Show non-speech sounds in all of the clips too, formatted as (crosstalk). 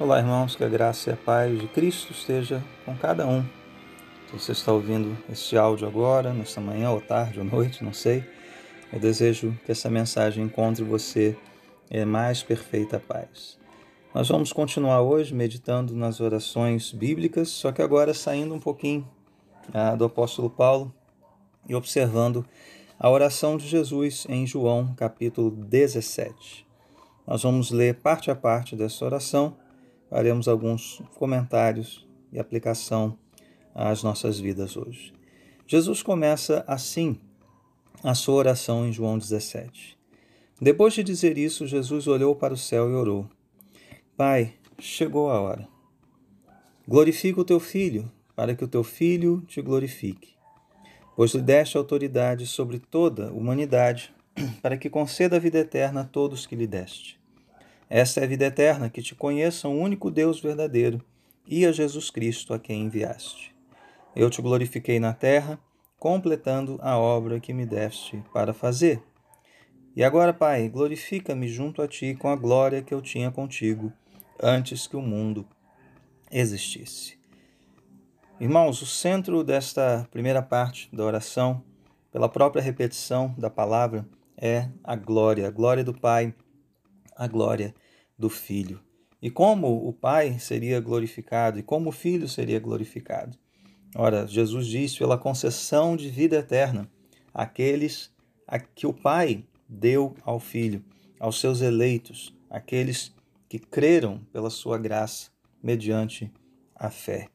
Olá, irmãos, que a graça e a paz de Cristo esteja com cada um. Se você está ouvindo este áudio agora, nesta manhã, ou tarde, ou noite, não sei, eu desejo que essa mensagem encontre você em mais perfeita paz. Nós vamos continuar hoje meditando nas orações bíblicas, só que agora saindo um pouquinho ah, do apóstolo Paulo e observando a oração de Jesus em João, capítulo 17. Nós vamos ler parte a parte dessa oração faremos alguns comentários e aplicação às nossas vidas hoje. Jesus começa assim a sua oração em João 17. Depois de dizer isso, Jesus olhou para o céu e orou: Pai, chegou a hora. Glorifica o teu filho, para que o teu filho te glorifique. Pois lhe deste autoridade sobre toda a humanidade, para que conceda a vida eterna a todos que lhe deste. Esta é a vida eterna, que te conheçam o único Deus verdadeiro e a Jesus Cristo a quem enviaste. Eu te glorifiquei na terra, completando a obra que me deste para fazer. E agora, Pai, glorifica-me junto a ti com a glória que eu tinha contigo antes que o mundo existisse. Irmãos, o centro desta primeira parte da oração, pela própria repetição da palavra, é a glória, a glória do Pai a glória do Filho. E como o Pai seria glorificado e como o Filho seria glorificado? Ora, Jesus diz pela concessão de vida eterna aqueles a que o Pai deu ao Filho, aos seus eleitos, aqueles que creram pela sua graça mediante a fé.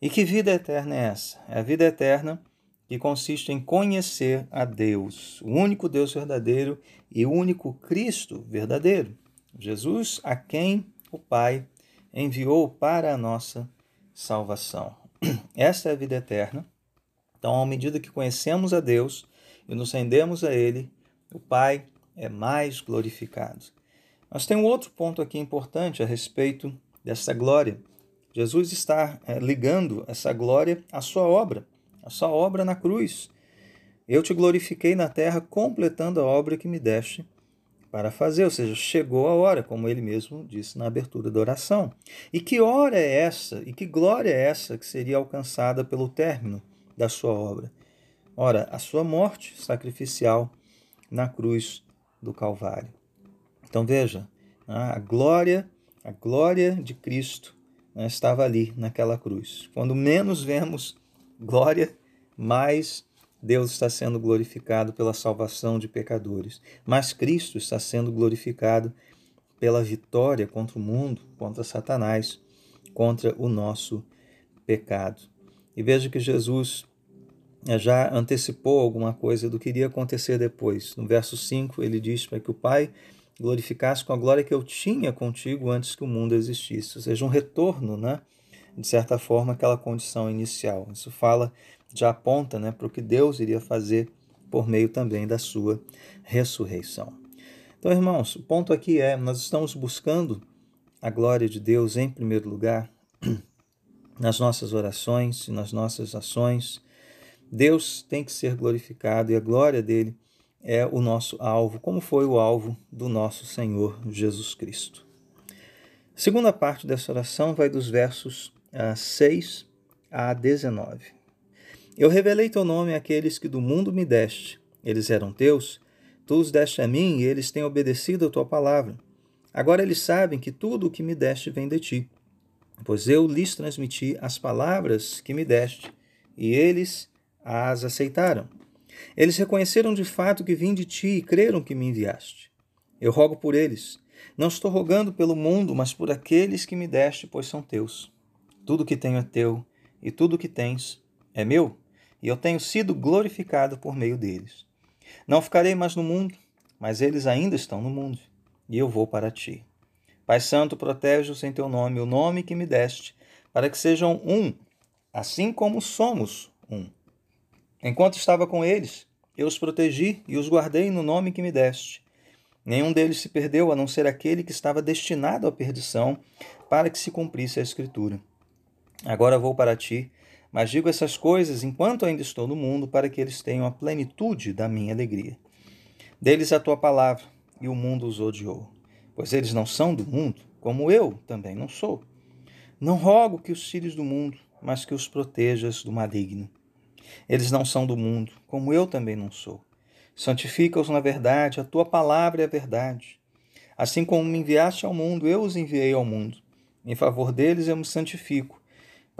E que vida eterna é essa? É a vida eterna que consiste em conhecer a Deus, o único Deus verdadeiro e o único Cristo verdadeiro. Jesus, a quem o Pai enviou para a nossa salvação. (clears throat) Esta é a vida eterna. Então, à medida que conhecemos a Deus e nos rendemos a Ele, o Pai é mais glorificado. Mas tem um outro ponto aqui importante a respeito dessa glória. Jesus está é, ligando essa glória à sua obra a sua obra na cruz. Eu te glorifiquei na terra, completando a obra que me deste para fazer, ou seja, chegou a hora, como ele mesmo disse na abertura da oração. E que hora é essa, e que glória é essa que seria alcançada pelo término da sua obra? Ora, a sua morte sacrificial na cruz do Calvário. Então veja, a glória, a glória de Cristo né, estava ali naquela cruz. Quando menos vemos glória, mais Deus está sendo glorificado pela salvação de pecadores. Mas Cristo está sendo glorificado pela vitória contra o mundo, contra Satanás, contra o nosso pecado. E veja que Jesus eh, já antecipou alguma coisa do que iria acontecer depois. No verso 5, ele diz para que o Pai glorificasse com a glória que eu tinha contigo antes que o mundo existisse. Ou seja, um retorno, né? De certa forma, aquela condição inicial. Isso fala, já aponta né, para o que Deus iria fazer por meio também da sua ressurreição. Então, irmãos, o ponto aqui é: nós estamos buscando a glória de Deus em primeiro lugar (clears throat) nas nossas orações e nas nossas ações. Deus tem que ser glorificado e a glória dele é o nosso alvo, como foi o alvo do nosso Senhor Jesus Cristo. A segunda parte dessa oração vai dos versos 6 a 19. Eu revelei teu nome àqueles que do mundo me deste. Eles eram teus, tu os deste a mim e eles têm obedecido a tua palavra. Agora eles sabem que tudo o que me deste vem de ti, pois eu lhes transmiti as palavras que me deste e eles as aceitaram. Eles reconheceram de fato que vim de ti e creram que me enviaste. Eu rogo por eles. Não estou rogando pelo mundo, mas por aqueles que me deste, pois são teus. Tudo que tenho é teu, e tudo que tens é meu, e eu tenho sido glorificado por meio deles. Não ficarei mais no mundo, mas eles ainda estão no mundo, e eu vou para ti. Pai Santo, protege-os em teu nome, o nome que me deste, para que sejam um, assim como somos um. Enquanto estava com eles, eu os protegi e os guardei no nome que me deste. Nenhum deles se perdeu, a não ser aquele que estava destinado à perdição, para que se cumprisse a Escritura. Agora vou para ti, mas digo essas coisas enquanto ainda estou no mundo, para que eles tenham a plenitude da minha alegria. Deles a tua palavra, e o mundo os odiou, pois eles não são do mundo, como eu também não sou. Não rogo que os filhos do mundo, mas que os protejas do maligno. Eles não são do mundo, como eu também não sou. Santifica-os na verdade, a tua palavra é a verdade. Assim como me enviaste ao mundo, eu os enviei ao mundo. Em favor deles eu me santifico,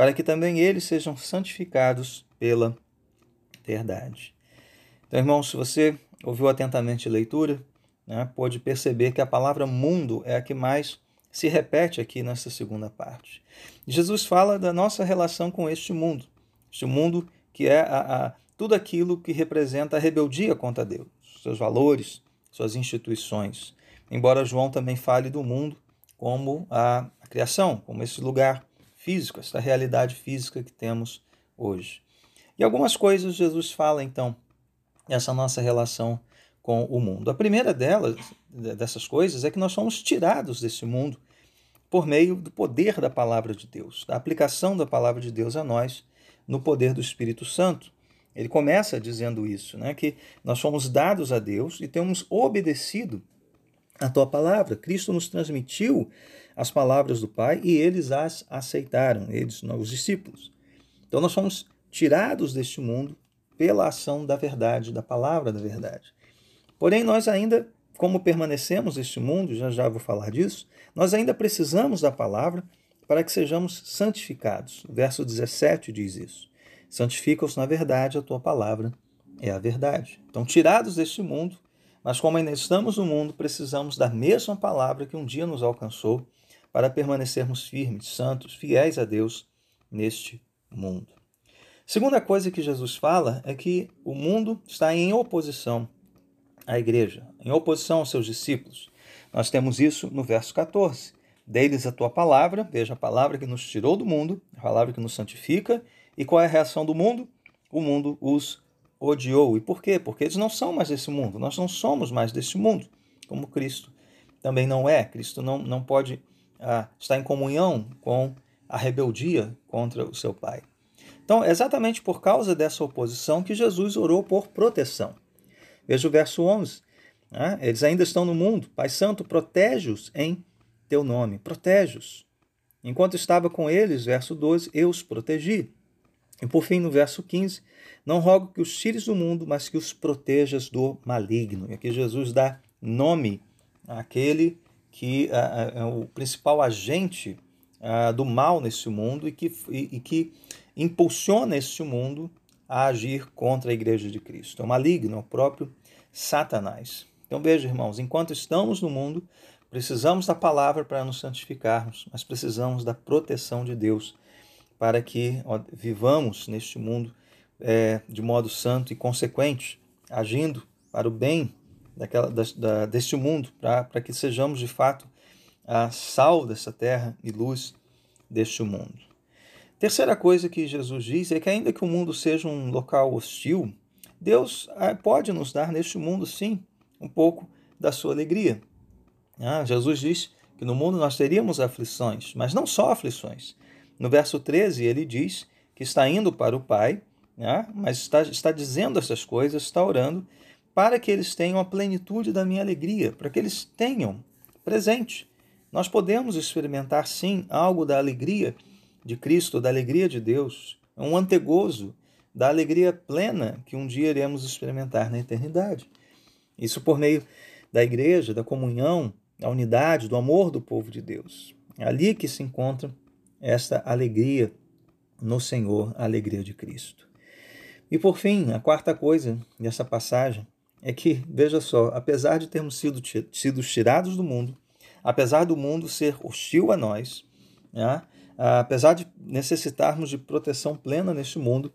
para que também eles sejam santificados pela verdade. Então, irmãos, se você ouviu atentamente a leitura, né, pode perceber que a palavra mundo é a que mais se repete aqui nessa segunda parte. Jesus fala da nossa relação com este mundo, este mundo que é a, a, tudo aquilo que representa a rebeldia contra Deus, seus valores, suas instituições. Embora João também fale do mundo como a, a criação, como esse lugar físico, essa realidade física que temos hoje. E algumas coisas Jesus fala então essa nossa relação com o mundo. A primeira delas, dessas coisas, é que nós somos tirados desse mundo por meio do poder da palavra de Deus, da aplicação da palavra de Deus a nós no poder do Espírito Santo. Ele começa dizendo isso, né, que nós somos dados a Deus e temos obedecido a tua palavra. Cristo nos transmitiu as palavras do Pai e eles as aceitaram, eles, os discípulos. Então nós somos tirados deste mundo pela ação da verdade, da palavra da verdade. Porém, nós ainda, como permanecemos neste mundo, já já vou falar disso, nós ainda precisamos da palavra para que sejamos santificados. O verso 17 diz isso. Santifica-os na verdade, a tua palavra é a verdade. Então, tirados deste mundo, mas como ainda estamos no mundo, precisamos da mesma palavra que um dia nos alcançou para permanecermos firmes, santos, fiéis a Deus neste mundo. Segunda coisa que Jesus fala é que o mundo está em oposição à igreja, em oposição aos seus discípulos. Nós temos isso no verso 14. Deles a tua palavra, veja a palavra que nos tirou do mundo, a palavra que nos santifica. E qual é a reação do mundo? O mundo os odiou. E por quê? Porque eles não são mais desse mundo, nós não somos mais desse mundo, como Cristo também não é. Cristo não, não pode estar em comunhão com a rebeldia contra o seu Pai. Então, é exatamente por causa dessa oposição que Jesus orou por proteção. Veja o verso 11. Né? Eles ainda estão no mundo. Pai Santo, protege-os em teu nome. Protege-os. Enquanto estava com eles, verso 12, eu os protegi. E por fim, no verso 15, não rogo que os tires do mundo, mas que os protejas do maligno. E aqui Jesus dá nome àquele que é o principal agente do mal nesse mundo e que, e, e que impulsiona este mundo a agir contra a igreja de Cristo. É o maligno, é o próprio Satanás. Então veja, irmãos, enquanto estamos no mundo, precisamos da palavra para nos santificarmos, mas precisamos da proteção de Deus para que ó, vivamos neste mundo é, de modo santo e consequente, agindo para o bem daquela, da, da, deste mundo, para que sejamos de fato a sal dessa terra e luz deste mundo. Terceira coisa que Jesus diz é que, ainda que o mundo seja um local hostil, Deus ah, pode nos dar neste mundo, sim, um pouco da sua alegria. Ah, Jesus diz que no mundo nós teríamos aflições, mas não só aflições. No verso 13, ele diz que está indo para o Pai, né, mas está, está dizendo essas coisas, está orando, para que eles tenham a plenitude da minha alegria, para que eles tenham presente. Nós podemos experimentar, sim, algo da alegria de Cristo, da alegria de Deus, um antegozo da alegria plena que um dia iremos experimentar na eternidade. Isso por meio da igreja, da comunhão, da unidade, do amor do povo de Deus. É ali que se encontra esta alegria no Senhor, a alegria de Cristo. E por fim, a quarta coisa dessa passagem é que, veja só, apesar de termos sido, sido tirados do mundo, apesar do mundo ser hostil a nós, né, apesar de necessitarmos de proteção plena neste mundo,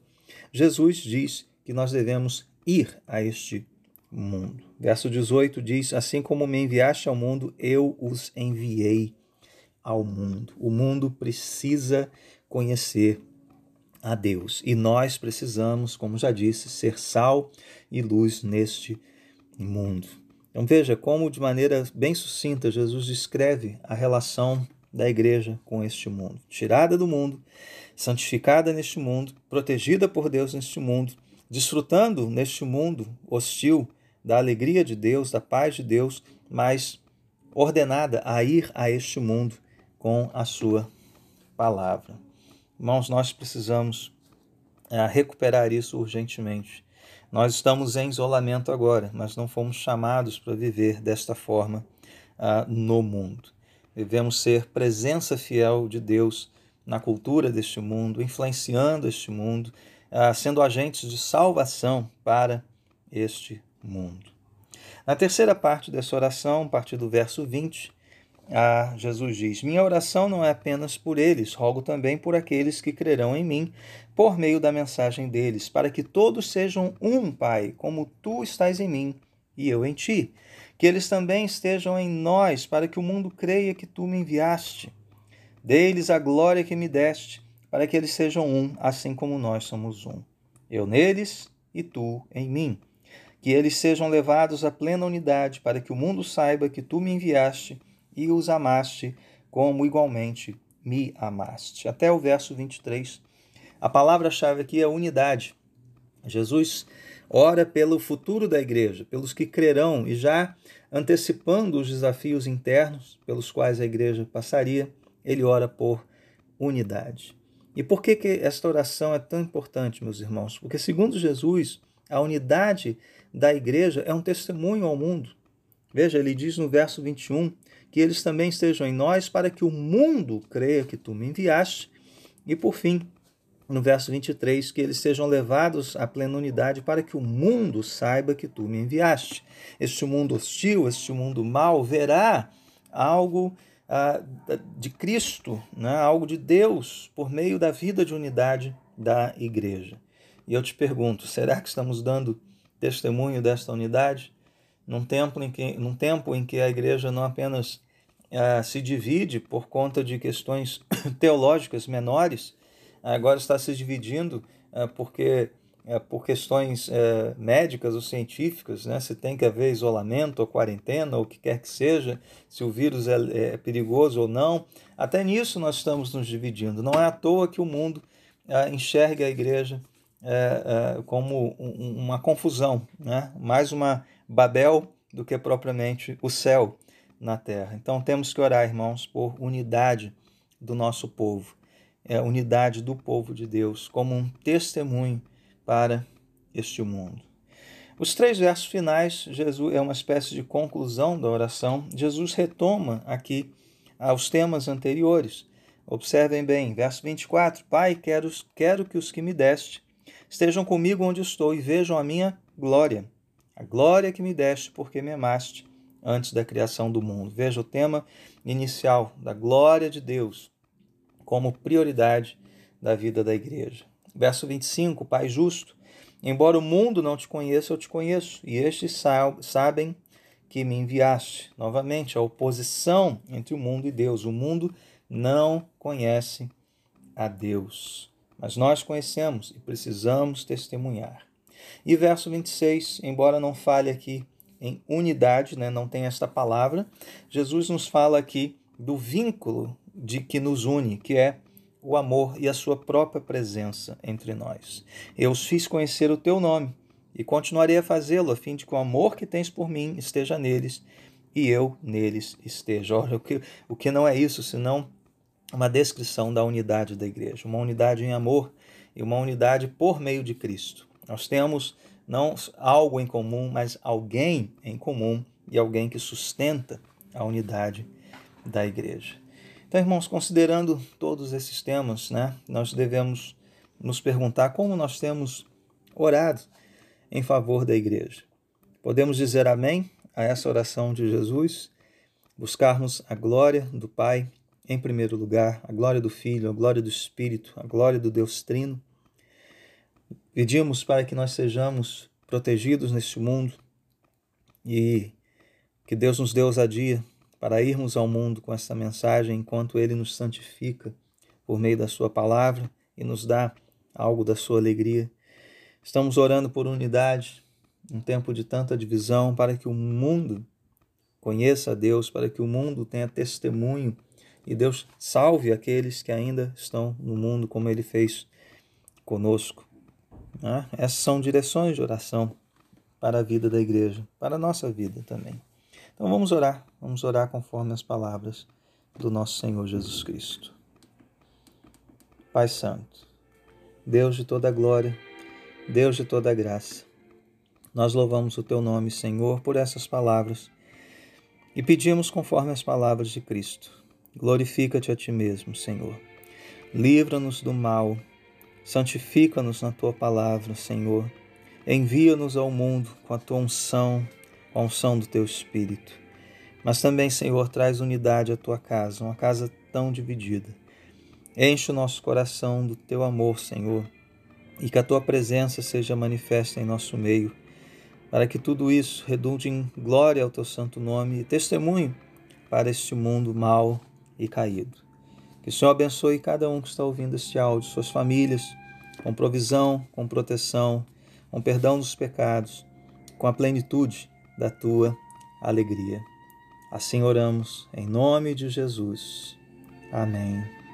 Jesus diz que nós devemos ir a este mundo. Verso 18 diz: Assim como me enviaste ao mundo, eu os enviei ao mundo. O mundo precisa conhecer a Deus e nós precisamos, como já disse, ser sal e luz neste mundo. Então veja como, de maneira bem sucinta, Jesus descreve a relação da igreja com este mundo. Tirada do mundo, santificada neste mundo, protegida por Deus neste mundo, desfrutando neste mundo hostil da alegria de Deus, da paz de Deus, mas ordenada a ir a este mundo com a sua palavra. Irmãos, nós precisamos é, recuperar isso urgentemente. Nós estamos em isolamento agora, mas não fomos chamados para viver desta forma uh, no mundo. Devemos ser presença fiel de Deus na cultura deste mundo, influenciando este mundo, uh, sendo agentes de salvação para este mundo. Na terceira parte dessa oração, a partir do verso 20, a Jesus diz: Minha oração não é apenas por eles, rogo também por aqueles que crerão em mim, por meio da mensagem deles, para que todos sejam um, Pai, como tu estás em mim e eu em ti. Que eles também estejam em nós, para que o mundo creia que tu me enviaste. Dê-lhes a glória que me deste, para que eles sejam um, assim como nós somos um. Eu neles e tu em mim. Que eles sejam levados à plena unidade, para que o mundo saiba que tu me enviaste e os amaste, como igualmente me amaste. Até o verso 23. A palavra-chave aqui é unidade. Jesus ora pelo futuro da igreja, pelos que crerão e já antecipando os desafios internos pelos quais a igreja passaria, ele ora por unidade. E por que, que esta oração é tão importante, meus irmãos? Porque, segundo Jesus, a unidade da igreja é um testemunho ao mundo. Veja, ele diz no verso 21 que eles também estejam em nós para que o mundo creia que tu me enviaste. E por fim, no verso 23, que eles sejam levados à plena unidade para que o mundo saiba que tu me enviaste. Este mundo hostil, este mundo mau, verá algo ah, de Cristo, né? algo de Deus, por meio da vida de unidade da igreja. E eu te pergunto, será que estamos dando testemunho desta unidade? Num tempo em que, num tempo em que a igreja não apenas uh, se divide por conta de questões (coughs) teológicas menores, agora está se dividindo uh, porque uh, por questões médicas ou científicas, né? se tem que haver isolamento ou quarentena ou o que quer que seja, se o vírus é, é perigoso ou não. Até nisso nós estamos nos dividindo. Não é à toa que o mundo enxerga a igreja como um, uma confusão, né? mais uma Babel do que propriamente o céu na terra. Então temos que orar, irmãos, por unidade do nosso povo, é, unidade do povo de Deus, como um testemunho para este mundo. Os três versos finais, Jesus é uma espécie de conclusão da oração. Jesus retoma aqui aos temas anteriores. Observem bem, verso 24: Pai, quero, quero que os que me deste estejam comigo onde estou e vejam a minha glória, a glória que me deste porque me amaste antes da criação do mundo. Veja o tema inicial da glória de Deus como prioridade da vida da igreja. Verso 25, Pai justo, embora o mundo não te conheça, eu te conheço, e estes sabem que me enviaste. Novamente, a oposição entre o mundo e Deus. O mundo não conhece a Deus, mas nós conhecemos e precisamos testemunhar. E verso 26, embora não fale aqui em unidade, né? não tem esta palavra. Jesus nos fala aqui do vínculo de que nos une, que é o amor e a sua própria presença entre nós. Eu os fiz conhecer o teu nome e continuarei a fazê-lo, a fim de que o amor que tens por mim esteja neles e eu neles esteja. Olha, o que, o que não é isso senão uma descrição da unidade da igreja, uma unidade em amor e uma unidade por meio de Cristo. Nós temos não algo em comum, mas alguém em comum e alguém que sustenta a unidade da igreja. Então, irmãos, considerando todos esses temas, né, nós devemos nos perguntar como nós temos orado em favor da igreja. Podemos dizer amém a essa oração de Jesus, buscarmos a glória do Pai em primeiro lugar, a glória do Filho, a glória do Espírito, a glória do Deus Trino Pedimos para que nós sejamos protegidos neste mundo e que Deus nos dê ousadia para irmos ao mundo com essa mensagem enquanto Ele nos santifica por meio da Sua palavra e nos dá algo da Sua alegria. Estamos orando por unidade, um tempo de tanta divisão, para que o mundo conheça a Deus, para que o mundo tenha testemunho e Deus salve aqueles que ainda estão no mundo, como Ele fez conosco. Né? Essas são direções de oração para a vida da igreja, para a nossa vida também. Então vamos orar, Vamos orar conforme as palavras do nosso Senhor Jesus Cristo. Pai Santo, Deus de toda glória, Deus de toda graça, nós louvamos o Teu nome, Senhor, por essas palavras e pedimos conforme as palavras de Cristo. Glorifica-te a Ti mesmo, Senhor. Livra-nos do mal, santifica-nos na Tua palavra, Senhor. Envia-nos ao mundo com a Tua unção, com a unção do Teu Espírito. Mas também, Senhor, traz unidade à Tua casa, uma casa tão dividida. Enche o nosso coração do Teu amor, Senhor, e que a Tua presença seja manifesta em nosso meio para que tudo isso redunde em glória ao teu santo nome e testemunho para este mundo mau e caído. Que o Senhor abençoe cada um que está ouvindo este áudio, suas famílias, com provisão, com proteção, com perdão dos pecados, com a plenitude da tua alegria. Assim oramos, em nome de Jesus. Amém